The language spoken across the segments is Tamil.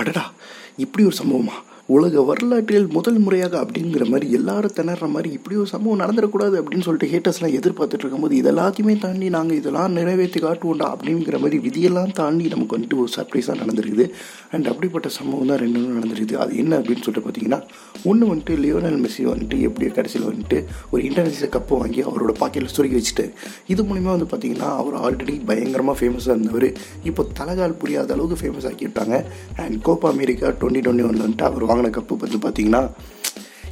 அடடா இப்படி ஒரு சம்பவமா? உலக வரலாற்றில் முதல் முறையாக அப்படிங்கிற மாதிரி எல்லாரும் திணற மாதிரி இப்படி ஒரு சம்பவம் நடந்துடக்கூடாது அப்படின்னு சொல்லிட்டு ஹேட்டர்ஸ்லாம் எதிர்பார்த்துட்டு இருக்கும்போது இது எல்லாத்தையுமே தாண்டி நாங்கள் இதெல்லாம் நிறைவேற்றி காட்டுவோண்டா அப்படிங்கிற மாதிரி விதியெல்லாம் தாண்டி நமக்கு வந்துட்டு ஒரு சர்ப்ரைஸாக நடந்திருக்குது. அண்ட் அப்படிப்பட்ட சம்பவம் தான் ரெண்டு நடந்திருக்குது. அது என்ன அப்படின்னு சொல்லிட்டு பார்த்தீங்கன்னா ஒன்று வந்துட்டு லியோனல் மெஸ்ஸி வந்துட்டு எப்படியோ கடைசியில் வந்துட்டு ஒரு இன்டர்நேஷனல் கப்பை வாங்கி அவரோட பாக்கெட்டில் சுருக்கி வச்சுட்டு இது மூலிமா வந்து பார்த்தீங்கன்னா அவர் ஆல்ரெடி பயங்கரமாக ஃபேமஸாக இருந்தவர். இப்போ தலகால் புரியாத அளவுக்கு ஃபேமஸ் ஆக்கி விட்டாங்க and Copa America twenty twenty ஒன்ல வந்துட்டு அவர் வாங்கின கப்பு வந்து பார்த்தீங்கன்னா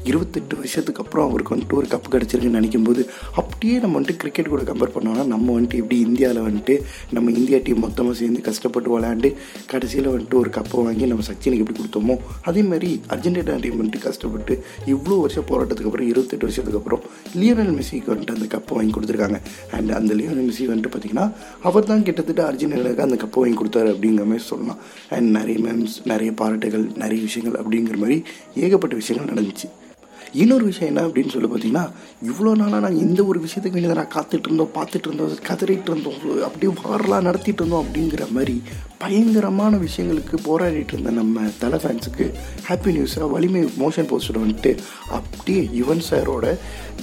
இருபத்தெட்டு வருஷத்துக்கு அப்புறம் அவருக்கு வந்துட்டு ஒரு கப்பு கிடச்சிருக்குன்னு நினைக்கும் போது அப்படியே நம்ம வந்துட்டு கிரிக்கெட் கூட கம்பேர் பண்ணோம்னா நம்ம வந்துட்டு எப்படி இந்தியாவில் வந்துட்டு நம்ம இந்தியா டீம் மொத்தமாக சேர்ந்து கஷ்டப்பட்டு விளையாண்டு கடைசியில் வந்துட்டு ஒரு கப்பை வாங்கி நம்ம சச்சினுக்கு எப்படி கொடுத்தோமோ அதே மாதிரி அர்ஜென்டினா டீம் வந்துட்டு கஷ்டப்பட்டு இவ்வளோ வருஷம் போராட்டத்துக்கு அப்புறம் இருபத்தெட்டு வருஷத்துக்கு அப்புறம் லியோனல் மெஸ்ஸிக்கு வந்துட்டு அந்த கப்பை வாங்கி கொடுத்துருக்காங்க. அண்ட் அந்த லியோனல் மெஸ்ஸி வந்துட்டு பார்த்தீங்கன்னா அவர் தான் கிட்டத்தட்ட அர்ஜென்டினாவுக்கு அந்த கப்பை வாங்கி கொடுத்தாரு அப்படிங்கிற மாதிரி சொல்லலாம். அண்ட் நிறைய மேம்ஸ் நிறைய பாராட்டுகள் நிறைய விஷயங்கள் அப்படிங்கிற மாதிரி ஏகப்பட்ட விஷயங்கள் நடந்துச்சு. இன்னொரு விஷயம் என்ன அப்படின்னு சொல்லி பார்த்தீங்கன்னா இவ்வளோ நாளாக நாங்கள் இந்த ஒரு விஷயத்துக்கு வேண்டியதை நான் காத்துட்டு இருந்தோம் பார்த்துட்டு இருந்தோம் கதறிட்டு இருந்தோம் அப்படியே வாரெலாம் நடத்திட்டு இருந்தோம் அப்படிங்கிற மாதிரி பயங்கரமான விஷயங்களுக்கு போராடிட்டு இருந்த நம்ம தலை ஃபேன்ஸுக்கு ஹாப்பி நியூஸாக வலிமை மோஷன் போஸ்டர் வந்துட்டு அப்படியே யுவன் சாரோட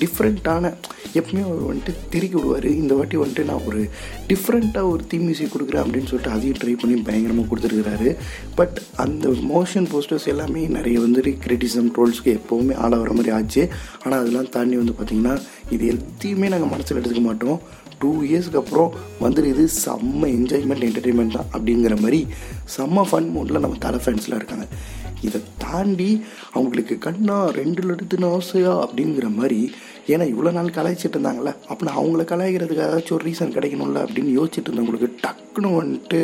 டிஃப்ரெண்ட்டான எப்பவுமே அவர் வந்துட்டு திருக்கி விடுவார். இந்த வாட்டி வந்துட்டு நான் ஒரு டிஃப்ரெண்ட்டாக ஒரு தீம் மியூசிக் கொடுக்குறேன் அப்படின்னு சொல்லிட்டு அதையும் ட்ரை பண்ணி பயங்கரமாக கொடுத்துருக்கிறாரு. பட் அந்த மோஷன் போஸ்டர்ஸ் எல்லாமே நிறைய வந்துட்டு கிரிட்டிசம் ட்ரோல்ஸ்க்கு எப்போவுமே ஆளாகிற மாதிரி ஆச்சு. ஆனால் அதெல்லாம் தாண்டி வந்து பார்த்திங்கன்னா இது எல்லாத்தையுமே நாங்கள் மனசில் எடுத்துக்க மாட்டோம். டூ இயர்ஸ்க்கு அப்புறம் வந்துருக்குது செம்ம என்ஜாய்மெண்ட் என்டர்டெயின்மெண்ட் தான் அப்படிங்கிற மாதிரி செம்ம ஃபன் மூடில் நம்ம தலை ஃபேன்ஸ்லாம் இருக்காங்க. இதை தாண்டி அவங்களுக்கு கண்ணா ரெண்டு லடுத்துன்னு ஆசையா அப்படிங்கிற மாதிரி ஏன்னா இவ்வளோ நாள் கலாய்ச்சிட்டு இருந்தாங்கல்ல அப்போ அவங்கள கலாய்க்கிறதுக்கு ஏதாச்சும் ஒரு ரீசன் கிடைக்கணும்ல அப்படின்னு யோசிச்சுட்டு இருந்தவங்களுக்கு டக்குன்னு வந்துட்டு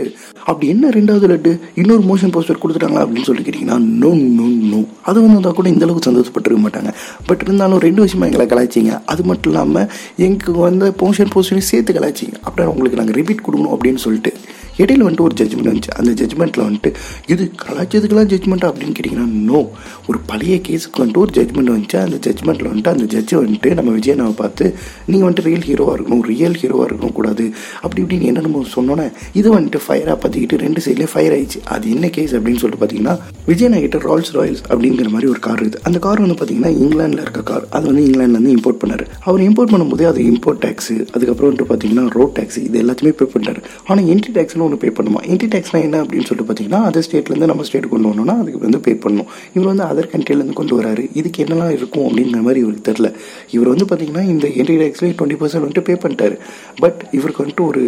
அப்படி என்ன ரெண்டாவது லட்டு? இன்னொரு மோஷன் போஸ்டர் கொடுத்துட்டாங்களா அப்படின்னு சொல்லி கேட்டிங்கன்னா நோ நோ நோ அது வந்து வந்தால் கூட இந்த அளவுக்கு சந்தோஷப்பட்டிருக்க மாட்டாங்க. பட் இருந்தாலும் ரெண்டு விஷயமா எங்களை கலாய்ச்சிங்க. அது மட்டும் இல்லாமல் எங்களுக்கு வந்து மோஷன் போஸ்டரையும் சேர்த்து கலாய்ச்சிங்க. அப்புறம் உங்களுக்கு நாங்கள் ரிப்பீட் கொடுக்கணும் அப்படின்னு சொல்லிட்டு. இடையில் வந்துட்டு ஒரு ஜட்ஜ்மெண்ட் வந்துச்சு. அந்த ஜட்ஜ்மெண்ட்டில் வந்துட்டு இது கலாச்சதுக்கெல்லாம் ஜட்ஜ்மெண்ட் அப்படின்னு கேட்டிங்கன்னா நோ ஒரு பழைய கேஸுக்கு வந்துட்டு ஒரு ஜட்ஜ்மெண்ட் வந்துச்சு. அந்த ஜட்ஜ்மெண்ட்டில் வந்துட்டு அந்த ஜட்ஜு வந்துட்டு நம்ம விஜயனாவை பார்த்து நீங்கள் வந்துட்டு ரியல் ஹீரோவாக இருக்கணும் ரியல் ஹீரோவாக இருக்கணும் கூடாது. அப்படி இப்படின்னு என்ன நம்ம சொன்னோன்னே இது வந்துட்டு ஃபயராக பார்த்துக்கிட்டு ரெண்டு சைட்லேயே ஃபயர் ஆயிடுச்சு. அது என்ன கேஸ் அப்படின்னு சொல்லிட்டு பார்த்தீங்கன்னா விஜயனா கிட்ட ரால்ஸ் ராயல்ஸ் அப்படிங்கிற மாதிரி ஒரு கார் இருக்குது. அந்த கார் வந்து பார்த்தீங்கன்னா இங்கிலாண்டில் இருக்க கார் அது வந்து இங்கிலாந்துலேருந்து இம்போர்ட் பண்ணார். அவர் இம்போர்ட் பண்ணும்போது அது இம்போர்ட் டேக்ஸ் அதுக்கப்புறம் வந்துட்டு பார்த்தீங்கன்னா ரோட் டேக்ஸ் இது எல்லாத்தையுமே பே பண்ணுறாரு ஆனால் என்ட்ரி டேக்ஸ்னு ஒன்று பே பண்ணுமா? இன்டி டேக்ஸ்லாம் என்ன அப்படின்னு சொல்லிட்டு பார்த்தீங்கன்னா அதர் ஸ்டேட்லேருந்து நம்ம ஸ்டேட் கொண்டு வரணும்னா அதுக்கு வந்து பே பண்ணணும். இவர் வந்து அதர் கண்ட்ரிலேருந்து கொண்டு வராரு. இதுக்கு என்னெல்லாம் இருக்கும் அப்படிங்கிற மாதிரி இவருக்கு தெரில இவர் வந்து பார்த்தீங்கன்னா இந்த இன்டி டேக்ஸ்லேயே டுவெண்ட்டி பர்சன்ட் வந்துட்டு பே பண்ணிட்டாரு. பட் இவருக்கு வந்துட்டு ஒரு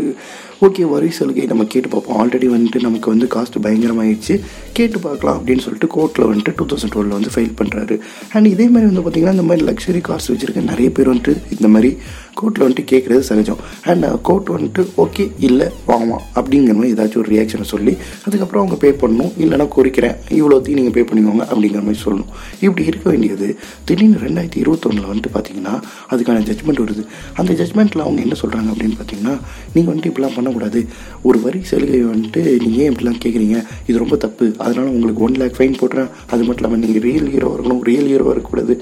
ஓகே வரி சலுகை நம்ம கேட்டு பார்ப்போம். ஆல்ரெடி வந்துட்டு நமக்கு வந்து காஸ்ட் பயங்கரமாகிடுச்சு கேட்டு பார்க்கலாம் அப்படின்னு சொல்லிட்டு கோர்ட்டில் வந்துட்டு டூ தௌசண்ட் டுவெலில் வந்து ஃபைல் பண்ணுறாரு அண்ட் இதே மாதிரி வந்து பார்த்திங்கன்னா இந்த மாதிரி லக்ஸரி கார்ஸ் வச்சுருக்க நிறைய பேர் வந்துட்டு இந்த மாதிரி கோர்ட்டில் வந்துட்டு கேட்குறது சகஜம். அண்ட் கோர்ட் uh, வந்துட்டு ஓகே இல்லை வாமா அப்படிங்கிற மாதிரி ஏதாச்சும் ஒரு ரியாக்ஷனை சொல்லி அதுக்கப்புறம் அவங்க பே பண்ணணும். இல்லைனா குறிக்கிறேன். இவ்வளோத்தையும் நீங்கள் பே பண்ணிக்கோங்க அப்படிங்கிற மாதிரி சொல்லணும். இப்படி இருக்க வேண்டியது திடீர்னு ரெண்டாயிரத்தி இருபத்தொன்னில் வந்துட்டு பார்த்தீங்கன்னா அதுக்கான ஜட்மெண்ட் வருது. அந்த ஜட்மெண்ட்டில் அவங்க என்ன சொல்கிறாங்க அப்படின்னு பார்த்தீங்கன்னா நீங்கள் வந்துட்டு இப்படிலாம் பண்ணக்கூடாது ஒரு வரி சலுகை வந்துட்டு நீங்கள் ஏன் இப்படிலாம் கேட்குறீங்க இது ரொம்ப தப்பு. அதனால் உங்களுக்கு ஒன் லேக் ஃபைன் போட்டுறேன். அது மட்டும் இல்லாமல் நீங்கள் ரியல் ஹீரோ இருக்கணும் ரியல் ஹீரோவாக இருக்கக்கூடாது.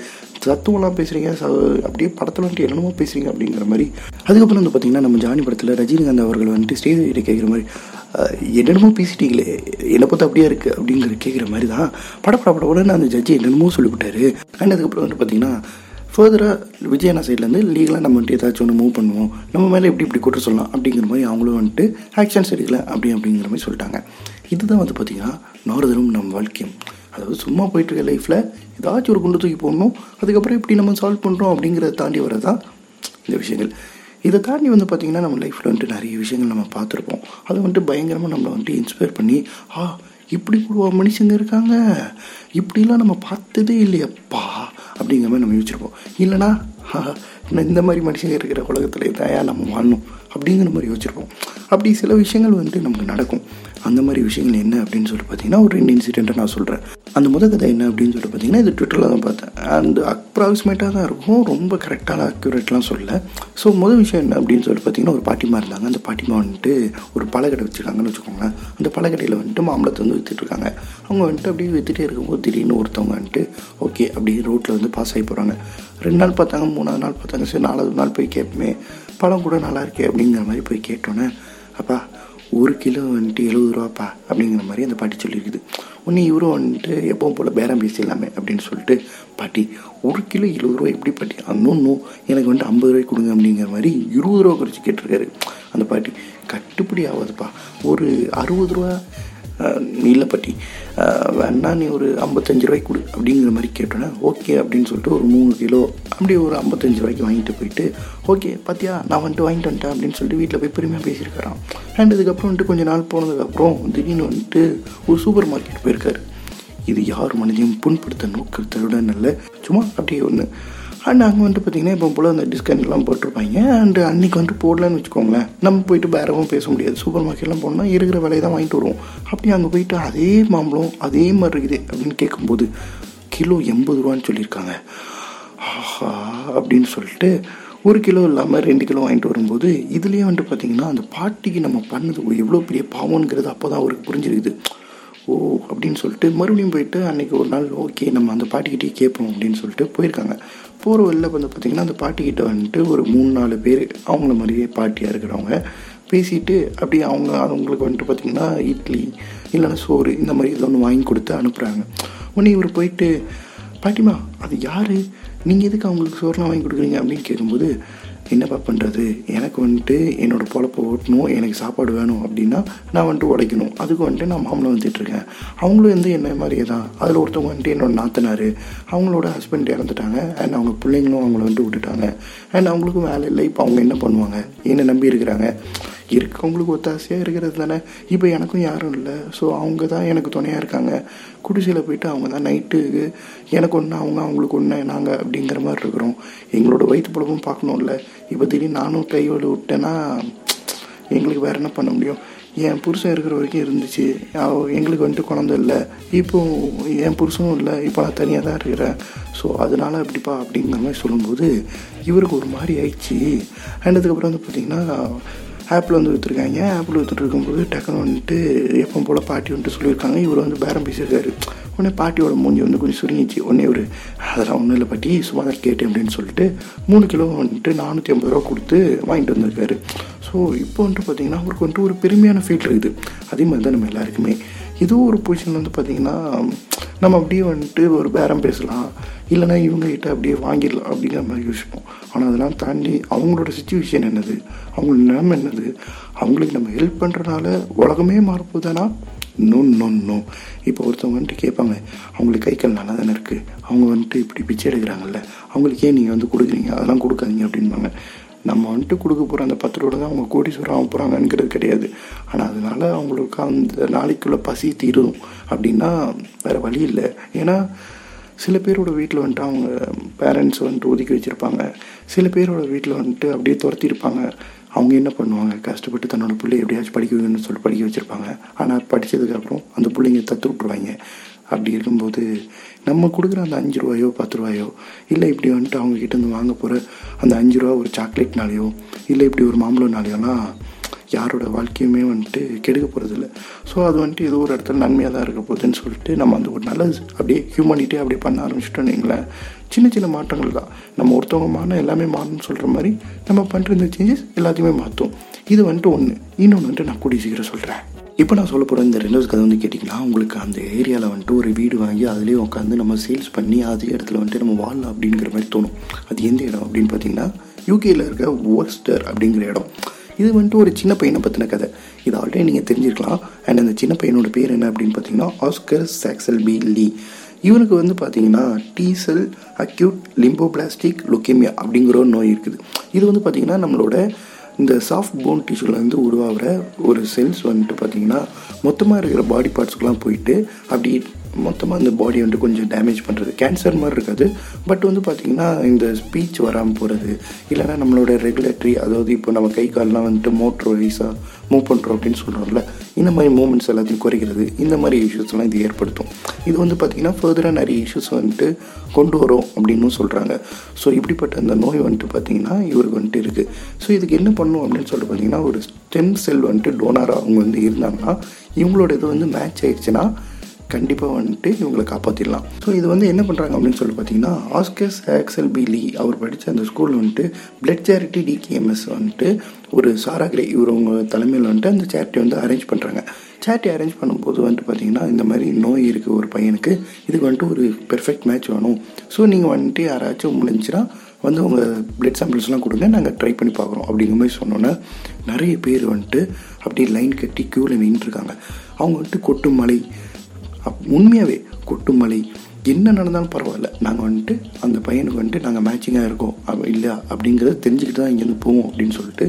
தத்துவம்லாம் பேசுகிறீங்க ச அப்படியே படத்தில் வந்துட்டு என்னமோ பேசுகிறீங்க அப்படிங்கிற மாதிரி. அதுக்கப்புறம் வந்து பார்த்தீங்கன்னா நம்ம ஜானி படத்தில் ரஜினிகாந்த் அவர்கள் வந்துட்டு ஸ்டேஜ் கிட்ட கேட்குற மாதிரி என்னென்னமோ பேசிட்டீங்களே என்னை பார்த்து அப்படியே இருக்குது அப்படிங்கிற கேட்குற மாதிரி தான் படப்பட பட உடனே அந்த ஜட்ஜி என்னென்னமோ சொல்லிவிட்டாரு. அண்ட் அதுக்கப்புறம் வந்துட்டு பார்த்தீங்கன்னா ஃபர்தராக விஜயனா சைட்லேருந்து லீகலாக நம்ம வந்துட்டு ஏதாச்சும் ஒன்று மூவ் பண்ணுவோம். நம்ம மேலே எப்படி இப்படி கூட்ட சொல்லலாம் அப்படிங்கிற மாதிரி அவங்களும் வந்துட்டு ஆக்ஷன்ஸ் எடுக்கல அப்படி அப்படிங்கிற மாதிரி சொல்லிட்டாங்க. இதுதான் வந்து பார்த்திங்கன்னா நார்தனும் நம் வாழ்க்கையும். அதாவது சும்மா போயிட்டுருக்க லைஃப்பில் ஏதாச்சும் ஒரு குண்டு தூக்கி போடணும் அதுக்கப்புறம் எப்படி நம்ம சால்வ் பண்ணுறோம் அப்படிங்கிறத தாண்டி வரதான் இந்த விஷயங்கள். இதை தாண்டி வந்து பார்த்திங்கன்னா நம்ம லைஃப்பில் வந்துட்டு நிறைய விஷயங்கள் நம்ம பார்த்துருப்போம். அது வந்துட்டு பயங்கரமாக நம்மளை வந்துட்டு இன்ஸ்பயர் பண்ணி ஆ இப்படி கூட மனுஷங்க இருக்காங்க. இப்படிலாம் நம்ம பார்த்ததே இல்லையப்பா. அப்படிங்கிற மாதிரி நம்ம யோசிச்சிருப்போம். இல்லைனா இந்த மாதிரி மனுஷங்க இருக்கிற உலகத்தில் தாயா நம்ம வாழணும் அப்படிங்கிற மாதிரி யோசிச்சிருப்போம். அப்படி சில விஷயங்கள் வந்துட்டு நமக்கு நடக்கும். அந்த மாதிரி விஷயங்கள் என்ன அப்படின்னு சொல்லிட்டு பார்த்தீங்கன்னா ஒரு ரெண்டு இன்சிடெண்ட்டை நான் சொல்கிறேன் அந்த முத கதை என்ன அப்படின்னு சொல்லிட்டு பார்த்தீங்கன்னா இது ட்விட்டரில் தான் பார்த்தேன். அந்த அப்ராக்சிமேட்டாக தான் இருக்கும். ரொம்ப கரெக்டான அக்யூரேட்லாம் சொல்லல. ஸோ முதல் விஷயம் என்ன அப்படின்னு சொல்லிட்டு பார்த்தீங்கன்னா ஒரு பாட்டிமா இருந்தாங்க. அந்த பாட்டிமா வந்துட்டு ஒரு பழக்கடை வச்சுருக்காங்கன்னு வச்சுக்கோங்களேன். அந்த பழக்கடையில் வந்துட்டு மாம்பழத்தை வந்து விற்றுட்ருக்காங்க அவங்க வந்துட்டு அப்படியே விற்றுட்டே இருக்கும்போது திடீர்னு ஒருத்தவங்க வந்துட்டு ஓகே அப்படியே ரோட்டில் வந்து பாஸ் ஆகி போகிறாங்க ரெண்டு நாள் பார்த்தாங்க மூணாவது நாள் பார்த்தாங்க. சரி நாலாவது நாள் போய் கேட்போமே. பழம் கூட நல்லா இருக்கே அப்படிங்கிற மாதிரி போய் கேட்டோன்னே அப்பா ஒரு கிலோ வந்துட்டு எழுபது ரூபாப்பா அப்படிங்கிற மாதிரி அந்த பாட்டி சொல்லியிருக்குது ஒன்று இவரும் வந்துட்டு எப்பவும் போல் பேரம் பேசிடலாமே அப்படின்னு சொல்லிட்டு பாட்டி ஒரு கிலோ இருபது ரூபா எப்படி பாட்டி? இன்னும் எனக்கு வந்துட்டு ஐம்பது ரூபாய் கொடுங்க அப்படிங்கிற மாதிரி இருபது ரூபா குறைச்சி கேட்டிருக்காரு. அந்த பாட்டி கட்டுப்படி ஆகாதுப்பா. ஒரு அறுபது ரூபா அஹ், வேணா நீ ஒரு ஐம்பத்தஞ்சு ரூபாய்க்கு கொடு அப்படிங்கிற மாதிரி கேட்டோன்னே ஓகே அப்படின்னு சொல்லிட்டு ஒரு மூணு கிலோ அப்படியே ஒரு ஐம்பத்தஞ்சு ரூபாய்க்கு வாங்கிட்டு போயிட்டு ஓகே பாத்தியா நான் வந்துட்டு வாங்கிட்டு வந்துட்டேன் அப்படின்னு சொல்லிட்டு வீட்டில் போய் பெருமையாக பேசியிருக்காராம். அண்ட் இதுக்கப்புறம் வந்துட்டு கொஞ்ச நாள் போனதுக்கப்புறம் திடீர்னு வந்துட்டு ஒரு சூப்பர் மார்க்கெட் போயிருக்காரு. இது யார் மனதையும் புண்படுத்த நோக்கத்தோட இல்லை சும்மா அப்படியே ஒன்று அண்ட் அங்கே வந்துட்டு பார்த்தீங்கன்னா இப்போ போல் அந்த டிஸ்கவுண்ட்லாம் போட்டிருப்பாங்க. அண்ட் அன்றைக்கி வந்துட்டு போடலன்னு வச்சுக்கோங்களேன். நம்ம போயிட்டு பேரவும் பேச முடியாது. சூப்பர் மார்க்கெட்லாம் போனால் இருக்கிற விலையை தான் வாங்கிட்டு வருவோம். அப்படி அங்கே போயிட்டு அதே மாம்பழம் அதே மாதிரி இருக்குது அப்படின்னு கேட்கும்போது கிலோ எண்பது ரூபான்னு சொல்லியிருக்காங்க. ஆஹா அப்படின்னு சொல்லிட்டு ஒரு கிலோ இல்லாமல் ரெண்டு கிலோ வாங்கிட்டு வரும்போது இதுலேயே வந்துட்டு பார்த்தீங்கன்னா அந்த பாட்டிக்கு நம்ம பண்ணது எவ்வளோ பெரிய பாவம்ங்கிறது அப்போ தான் அவருக்கு புரிஞ்சிருக்குது. ஓ அப்படின்னு சொல்லிட்டு மறுபடியும் போயிட்டு அன்னைக்கு ஒரு நாள் ஓகே நம்ம அந்த பாட்டிக்கிட்டே கேட்போம் அப்படின்னு சொல்லிட்டு போயிருக்காங்க. போகிற வழியில் வந்து பார்த்திங்கன்னா அந்த பாட்டிக்கிட்ட வந்துட்டு ஒரு மூணு நாலு பேர் அவங்கள மாதிரியே பாட்டியாக இருக்கிறவங்க பேசிட்டு அப்படியே அவங்க அவங்களுக்கு வந்துட்டு பார்த்திங்கன்னா இட்லி இல்லைன்னா சோறு இந்த மாதிரி ஏதோ ஒன்று வாங்கி கொடுத்து அனுப்புகிறாங்க உடனே இவர் போயிட்டு பாட்டிமா அது யார்? நீங்கள் எதுக்கு அவங்களுக்கு சோறுலாம் வாங்கி கொடுக்குறீங்க? அப்படின்னு கேட்கும்போது என்னப்பா பண்ணுறது எனக்கு வந்துட்டு என்னோடய பொழப்பை ஓட்டணும் எனக்கு சாப்பாடு வேணும் அப்படின்னா நான் வந்துட்டு உடைக்கணும். அதுக்கு வந்துட்டு நான் மாமலம் வந்துட்டுருக்கேன் அவங்களும் வந்து என்ன மாதிரியே தான். அதில் ஒருத்தவங்க வந்துட்டு என்னோட நாத்தனார். அவங்களோட ஹஸ்பண்ட் இறந்துட்டாங்க. அண்ட் அவங்க பிள்ளைங்களும் அவங்கள வந்துட்டு விட்டுட்டாங்க. அண்ட் அவங்களுக்கும் வேலை இல்லை. இப்போ அவங்க என்ன பண்ணுவாங்க? என்ன நம்பி இருக்கிறாங்க? இருக்கவங்களுக்கு ஒத்தாசையாக இருக்கிறது தானே? இப்போ எனக்கும் யாரும் இல்லை. ஸோ அவங்க தான் எனக்கு துணையாக இருக்காங்க. குடிசையில் போயிட்டு அவங்க தான் நைட்டுக்கு எனக்கு ஒன்று அவங்க அவங்களுக்கு ஒன்று நாங்கள் அப்படிங்கிற மாதிரி இருக்கிறோம். எங்களோட வயிற்று பழப்பும் பார்க்கணும்ல. இப்போ திடீர்னு நானும் கையோடு விட்டேன்னா எங்களுக்கு வேறு என்ன பண்ண முடியும்? என் புருஷன் இருக்கிற வரைக்கும் இருந்துச்சு. எங்களுக்கு வந்துட்டு குழந்தை இல்லை. இப்போ என் புருஷனும் இல்லை. இப்போ நான் தனியாக தான் இருக்கிறேன். ஸோ அதனால அப்படிப்பா அப்படிங்கிற மாதிரி சொல்லும்போது இவருக்கு ஒரு மாதிரி ஆயிடுச்சு. அண்ட் அதுக்கப்புறம் வந்து பார்த்திங்கன்னா ஆப்பிள் வந்து விற்றுருக்காங்க ஆப்பிள் விற்றுட்டு இருக்கும்போது டக்குன்னு வந்துட்டு எப்போ போல் பாட்டி வந்துட்டு சொல்லியிருக்காங்க. இவர் வந்து பேரம் பேசியிருக்காரு. உடனே பாட்டியோட மூஞ்சி வந்து கொஞ்சம் சுருங்கிச்சு உடனே ஒரு அதெல்லாம் ஒன்றும் இல்லை பாட்டி. சும்மா தான் கேட்டேன் அப்படின்னு சொல்லிட்டு மூணு கிலோ வந்துட்டு நானூற்றி ஐம்பது ரூபா கொடுத்து வாங்கிட்டு வந்திருக்காரு. ஸோ இப்போ வந்துட்டு பார்த்தீங்கன்னா அவருக்கு வந்துட்டு ஒரு பெருமையான ஃபீல் இருக்குது. அதே மாதிரி தான் நம்ம எல்லாருக்குமே. ஏதோ ஒரு பொசிஷன் வந்து பார்த்தீங்கன்னா நம்ம அப்படியே வந்துட்டு ஒரு பேரம் பேசலாம். இல்லைன்னா இவங்ககிட்ட அப்படியே வாங்கிடலாம் அப்படிங்கிற மாதிரி யோசிப்போம். ஆனால் அதெல்லாம் தாண்டி அவங்களோட சுச்சுவேஷன் என்னது? அவங்களோட நிலைமை என்னது? அவங்களுக்கு நம்ம ஹெல்ப் பண்ணுறனால உலகமே மாறப்போதானா நோ நோ நோ இப்போ ஒருத்தவங்க வந்துட்டு கேட்பாங்க அவங்களுக்கு கை கால் நல்லா தானே இருக்குது அவங்க வந்துட்டு இப்படி பிச்சை எடுக்கிறாங்கல்ல? அவங்களுக்கு ஏன் நீங்கள் வந்து கொடுக்குறீங்க? அதெல்லாம் கொடுக்காதீங்க அப்படின்பாங்க. நம்ம வந்துட்டு கொடுக்க போகிற அந்த பத்து ரூபா தான் அவங்க கோடீஸ்வரம் ஆக போகிறாங்கங்கிறது கிடையாது. ஆனால் அதனால் அவங்களுக்கு அந்த நாளைக்குள்ளே பசி தீரும் அப்படின்னா வேறு வழி இல்லை. ஏன்னா சில பேரோட வீட்டில் வந்துட்டு அவங்க பேரண்ட்ஸ் வந்துட்டு ஒதுக்கி வச்சுருப்பாங்க. சில பேரோட வீட்டில் வந்துட்டு அப்படியே துரத்திருப்பாங்க அவங்க என்ன பண்ணுவாங்க? கஷ்டப்பட்டு தன்னோட பிள்ளை எப்படியாச்சும் படிக்க வைக்கணும்னு சொல்லிட்டு படிக்க வச்சுருப்பாங்க. ஆனால் படித்ததுக்கப்புறம் அந்த பிள்ளைங்க தத்து விட்ருவாங்க அப்படி இருக்கும்போது நம்ம கொடுக்குற அந்த அஞ்சு ரூபாயோ பத்து ரூபாயோ இல்லை இப்படி வந்துட்டு அவங்க கிட்டேருந்து வாங்க போகிற அந்த அஞ்சு ரூபா ஒரு சாக்லேட்னாலேயோ இல்லை இப்படி ஒரு மாம்பழம்னாலேயோலாம் யாரோட வாழ்க்கையுமே வந்துட்டு கெடுக்க போகிறதில்ல ஸோ அது வந்துட்டு ஏதோ ஒரு இடத்துல நன்மையாக தான் இருக்க போகுதுன்னு சொல்லிட்டு நம்ம அந்த ஒரு நல்ல அப்படியே ஹியூமனிட்டி அப்படியே பண்ண ஆரம்பிச்சிட்டோன்னு வைங்களேன். சின்ன சின்ன மாற்றங்கள் தான். நம்ம ஒருத்தவங்க மாறினா எல்லாமே மாறணும்னு சொல்கிற மாதிரி நம்ம பண்ணுற இந்த சேஞ்சஸ் எல்லாத்தையுமே மாற்றும் இது வந்துட்டு ஒன்று இன்னொன்று வந்துட்டு நான் கூடிய சீக்கிரம் சொல்கிறேன் இப்போ நான் சொல்ல போகிற இந்த ரெண்டாவது கதை வந்து கேட்டிங்கன்னா உங்களுக்கு அந்த ஏரியாவில் வந்துட்டு ஒரு வீடு வாங்கி அதுலேயே உட்காந்து நம்ம சேல்ஸ் பண்ணி அதே இடத்துல வந்துட்டு நம்ம வாழலாம் அப்படிங்கிற மாதிரி தோணும். அது எந்த இடம் அப்படின்னு பார்த்தீங்கன்னா யூகேயில் இருக்க ஓஸ்டர் அப்படிங்கிற இடம். இது வந்துட்டு ஒரு சின்ன பையனை பற்றின கதை. இது ஆல்ரெடி நீங்கள் தெரிஞ்சிருக்கலாம். அண்ட் அந்த சின்ன பையனோட பேர் என்ன அப்படின்னு பார்த்தீங்கன்னா ஆஸ்கர் சாக்சல் பி லீ இவனுக்கு வந்து பார்த்தீங்கன்னா டீசல் அக்யூட் லிம்போபிளாஸ்டிக் லுக்கேமியா அப்படிங்கிற ஒரு நோய் இருக்குது. இது வந்து பார்த்தீங்கன்னா நம்மளோட இந்த சாஃப்ட் போன் டிஷ்யூலேருந்து உருவாகிற ஒரு செல்ஸ் வந்துட்டு பார்த்தீங்கன்னா மொத்தமாக இருக்கிற பாடி பார்ட்ஸ்க்குலாம் போயிட்டு அப்படி மொத்தமாக இந்த பாடி வந்துட்டு கொஞ்சம் டேமேஜ் பண்ணுறது கேன்சர் மாதிரி இருக்காது. பட் வந்து பார்த்திங்கன்னா இந்த ஸ்பீச் வராமல் போகிறது இல்லைன்னா நம்மளோட ரெகுலேட்டரி அதாவது இப்போ நம்ம கை கால்லாம் வந்துட்டு மோட்ரு வைஸாக மூவ் பண்ணுறோம் அப்படின்னு சொல்கிறோம்ல இந்த மாதிரி மூமெண்ட்ஸ் எல்லாத்தையும் குறைக்கிறது இந்த மாதிரி இஷ்யூஸ்லாம் இது ஏற்படுத்தும். இது வந்து பார்த்திங்கன்னா ஃபர்தராக நிறைய இஷ்யூஸ் வந்துட்டு கொண்டு வரும் அப்படின்னு சொல்கிறாங்க ஸோ இப்படிப்பட்ட அந்த நோய் வந்துட்டு பார்த்திங்கன்னா இவருக்கு வந்துட்டு இருக்குது ஸோ இதுக்கு என்ன பண்ணும் அப்படின்னு சொல்லிட்டு பார்த்தீங்கன்னா ஒரு ஸ்டெம் செல் வந்துட்டு டோனராக அவங்க வந்து இருந்தாங்கன்னா இவங்களோட இது வந்து மேட்ச் ஆயிடுச்சுன்னா கண்டிப்பாக வந்துட்டு இவங்களை காப்பாற்றிடலாம் ஸோ இது வந்து என்ன பண்ணுறாங்க அப்படின்னு சொல்லி பார்த்தீங்கன்னா ஆஸ்கர்ஸ் ஆக்சல் பிலி அவர் படித்த அந்த ஸ்கூல் வந்துட்டு பிளட் சேரிட்டி டிகேஎம்எஸ் வந்துட்டு ஒரு சாராகிரி இவரவங்க தலைமையில் வந்துட்டு அந்த சேரிட்டி வந்து அரேஞ்ச் பண்ணுறாங்க சேரிட்டி அரேஞ்ச் பண்ணும்போது வந்துட்டு பார்த்தீங்கன்னா இந்த மாதிரி நோய் இருக்குது ஒரு பையனுக்கு இதுக்கு வந்துட்டு ஒரு பெர்ஃபெக்ட் மேட்ச் வேணும். ஸோ நீங்கள் வந்துட்டு யாராச்சும் முடிஞ்சுன்னா வந்து உங்கள் பிளட் சாம்பிள்ஸ்லாம் கொடுங்க நாங்கள் ட்ரை பண்ணி பார்க்குறோம் அப்படிங்கிற மாதிரி சொன்னோன்னே நிறைய பேர் வந்துட்டு அப்படியே லைன் கட்டி க்யூவில் நின்றுருக்காங்க அவங்க வந்துட்டு கொட்டு மலை அப் உண்மையாகவே கொட்டுமலை என்ன நடந்தாலும் பரவாயில்ல. நாங்கள் வந்துட்டு அந்த பையனுக்கு வந்துட்டு நாங்கள் மேட்சிங்காக இருக்கோம். இல்லையா அப்படிங்கிறத தெரிஞ்சுக்கிட்டு தான் இங்கேருந்து போவோம் அப்படின்னு சொல்லிட்டு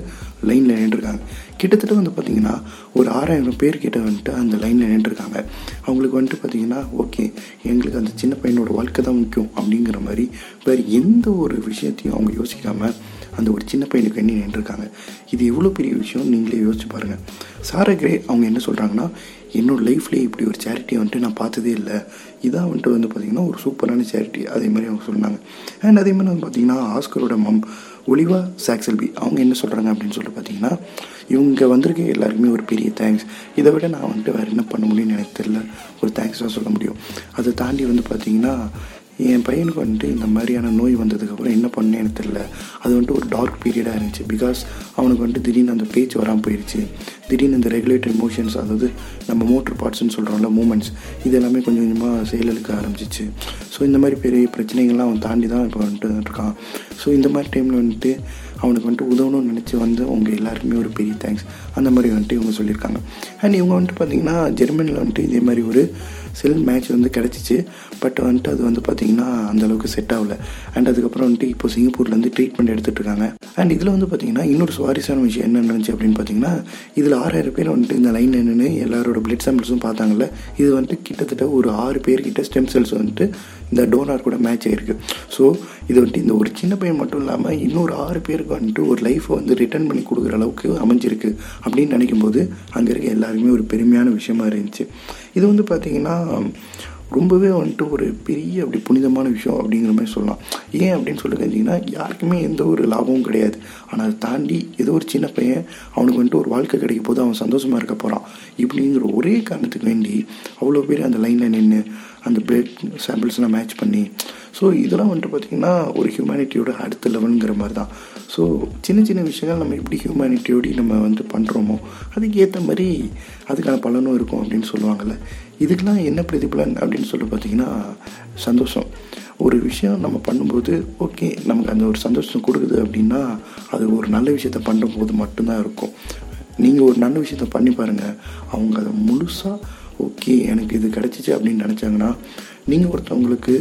லைனில் நின்றுருக்காங்க. கிட்டத்தட்ட வந்து பார்த்திங்கன்னா ஒரு ஆறாயிரம் பேர் கிட்ட வந்துட்டு அந்த லைனில் நின்றுருக்காங்க. அவங்களுக்கு வந்துட்டு பார்த்திங்கன்னா ஓகே எங்களுக்கு அந்த சின்ன பையனோட வாழ்க்கை தான் முக்கியம் அப்படிங்கிற மாதிரி வேறு எந்த ஒரு விஷயத்தையும் அவங்க யோசிக்காமல் அந்த ஒரு சின்ன பையனுக்கு எண்ணி நின்றுருக்காங்க. இது எவ்வளோ பெரிய விஷயம் நீங்களே யோசிச்சு பாருங்கள் சாரா கிரே அவங்க என்ன சொல்கிறாங்கன்னா என்னோடய லைஃப்லேயே இப்படி ஒரு சேரிட்டியை வந்துட்டு நான் பார்த்ததே இல்லை. இதான் வந்துட்டு வந்து பார்த்திங்கன்னா ஒரு சூப்பரான சேரிட்டி அதே மாதிரி அவங்க சொன்னாங்க. அண்ட் அதே மாதிரி வந்து பார்த்திங்கன்னா ஆஸ்கரோட மம் ஒலிவா சாக்சல்பி அவங்க என்ன சொல்கிறாங்க அப்படின்னு சொல்லிட்டு பார்த்தீங்கன்னா இவங்க வந்திருக்க எல்லாருக்குமே ஒரு பெரிய தேங்க்ஸ் இதை விட நான் வந்துட்டு வேறு என்ன பண்ண முடியும்னு எனக்கு தெரில ஒரு தேங்க்ஸ் தான் சொல்ல முடியும். அதை தாண்டி வந்து பார்த்திங்கன்னா என் பையனுக்கு வந்துட்டு இந்த மாதிரியான நோய் வந்ததுக்கப்புறம் என்ன பண்ணேன்னு எனக்கு தெரியல. அது வந்துட்டு ஒரு டார்க் பீரியடாக இருந்துச்சு. பிகாஸ் அவனுக்கு வந்துட்டு திடீர்னு அந்த பேச்சு வராமல் போயிடுச்சு திடீர்னு இந்த ரெகுலேட்டரி மோஷன்ஸ் அதாவது நம்ம மோட்டர் பார்ட்ஸ்னு சொல்கிறோம்ல மூமெண்ட்ஸ் இது எல்லாமே கொஞ்சம் கொஞ்சமாக செயலுக்க ஆரம்பிச்சிச்சு. ஸோ இந்த மாதிரி பெரிய பிரச்சனைகள்லாம் அவன் தாண்டி தான் இப்போ வந்துட்டு இருக்கான். ஸோ இந்த மாதிரி டைமில் வந்துட்டு அவனுக்கு வந்துட்டு உதவணும்னு நினச்சி வந்து அவங்க எல்லாருக்குமே ஒரு பெரிய தேங்க்ஸ் அந்த மாதிரி வந்துட்டு இவங்க சொல்லியிருக்காங்க. அண்ட் இவங்க வந்துட்டு பார்த்திங்கன்னா ஜெர்மனியில் வந்துட்டு இதே மாதிரி ஒரு செல் மேட்ச் வந்து கிடச்சிச்சு. பட் வந்துட்டு அது வந்து பார்த்திங்கன்னா அந்தளவுக்கு செட் ஆகல. அண்ட் அதுக்கப்புறம் வந்துட்டு இப்போ சிங்கப்பூர்லேருந்து ட்ரீட்மெண்ட் எடுத்துகிட்டு இருக்காங்க. அண்ட் இதில் வந்து பார்த்திங்கன்னா இன்னொரு சுவாரஸ்யமான விஷயம் என்ன நடந்துச்சு அப்படின்னு பார்த்தீங்கன்னா இதில் ஆறாயிரம் பேர் வந்துட்டு இந்த லைன் நின்றுன்னு எல்லாரோட பிளட் சாம்பிள்ஸும் பார்த்தாங்கல்ல. இது வந்துட்டு கிட்டத்தட்ட ஒரு ஆறு பேர்கிட்ட ஸ்டெம் செல்ஸ் வந்துட்டு இந்த டோனார் கூட மேட்ச் ஆகிருக்கு ஸோ இது வந்துட்டு இந்த ஒரு சின்ன பையன் மட்டும் இல்லாமல் இன்னொரு ஆறு பேருக்கு வந்துட்டு ஒரு லைஃப்பை வந்து ரிட்டர்ன் பண்ணி கொடுக்குற அளவுக்கு அமைஞ்சிருக்கு அப்படின்னு நினைக்கும் போது அங்கே இருக்க எல்லாருக்குமே ஒரு பெருமையான விஷயமா இருந்துச்சு. இது வந்து பார்த்திங்கன்னா ரொம்பவே வந்துட்டு ஒரு பெரிய அப்படி புனிதமான விஷயம் அப்படிங்கிற மாதிரி சொல்லலாம். ஏன் அப்படின்னு சொல்லி கேட்டிங்கன்னா யாருக்குமே எந்த ஒரு லாபமும் கிடையாது. ஆனால் அதை தாண்டி ஏதோ ஒரு சின்ன பையன் அவனுக்கு வந்துட்டு ஒரு வாழ்க்கை கிடைக்கும் போது அவன் சந்தோஷமாக இருக்க போகிறான் இப்படிங்கிற ஒரே காரணத்துக்கு வேண்டி அவ்வளோ பேர் அந்த லைனில் நின்று அந்த பிளட் சாம்பிள்ஸ்லாம் மேட்ச் பண்ணி. ஸோ இதெல்லாம் வந்துட்டு பார்த்திங்கன்னா ஒரு ஹியூமனிட்டியோட அடுத்த லெவலுங்கிற மாதிரி தான் ஸோ சின்ன சின்ன விஷயங்கள் நம்ம எப்படி ஹியூமனிட்டியோடு நம்ம வந்து பண்ணுறோமோ அதுக்கு ஏற்ற மாதிரி அதுக்கான பலனும் இருக்கும் அப்படின்னு சொல்லுவாங்கள்ல இதுக்கெல்லாம் என்ன பிரதிபலன் அப்படின்னு சொல்லி பார்த்தீங்கன்னா சந்தோஷம். ஒரு விஷயம் நம்ம பண்ணும்போது ஓகே நமக்கு அந்த ஒரு சந்தோஷம் கொடுக்குது அப்படின்னா அது ஒரு நல்ல விஷயத்த பண்ணும்போது மட்டும்தான் இருக்கும். நீங்கள் ஒரு நல்ல விஷயத்த பண்ணி பாருங்கள் அவங்க அதை முழுசாக ஓகே எனக்கு இது கிடச்சிச்சு அப்படின்னு நினச்சாங்கன்னா நீங்கள் ஒருத்தவங்களுக்கு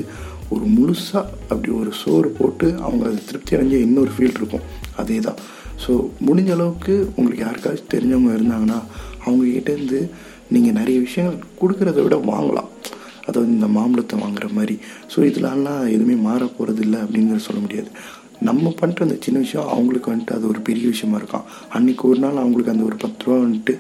ஒரு முழுசாக அப்படி ஒரு சோறு போட்டு அவங்க அதை திருப்தி அடைஞ்ச இன்னொரு ஃபீல் இருக்கும். அதே தான் ஸோ முடிஞ்ச அளவுக்கு உங்களுக்கு யாருக்காச்சும் தெரிஞ்சவங்க இருந்தாங்கன்னா அவங்கக்கிட்டேருந்து நீங்கள் நிறைய விஷயங்கள் கொடுக்குறத விட வாங்கலாம். அதாவது இந்த மாம்பழத்தை வாங்குற மாதிரி. ஸோ இதெல்லாம் எதுவுமே மாற போகிறது இல்லை அப்படிங்கிற சொல்ல முடியாது. நம்ம பண்ணுற அந்த சின்ன விஷயம் அவங்களுக்கு வந்துட்டு அது ஒரு பெரிய விஷயமா இருக்கும். அன்றைக்கி ஒரு நாள் அவங்களுக்கு அந்த ஒரு பத்து ரூபா வந்துட்டு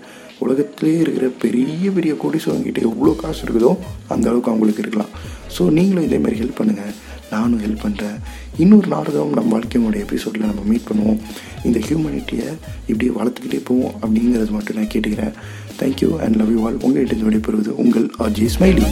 உலகத்திலே இருக்கிற பெரிய பெரிய கோடீஸ்வரங்கிட்ட எவ்வளோ காசு இருக்குதோ அந்த அளவுக்கு அவங்களுக்கு இருக்கலாம். ஸோ நீங்களும் இதே மாதிரி ஹெல்ப் பண்ணுங்கள் நானும் ஹெல்ப் பண்ணுறேன் இன்னொரு நாடகம் நம்ம வாழ்க்கையோட எபிசோடில் நம்ம மீட் பண்ணுவோம். இந்த ஹியூமனிட்டியை இப்படியே வளர்த்துக்கிட்டே போவோம் அப்படிங்கிறது மட்டும் நான் கேட்டுக்கிறேன். Thank you and love you all உங்கள்கிட்ட விடைபெறுவது உங்கள் ஆர்ஜி ஸ்மைலி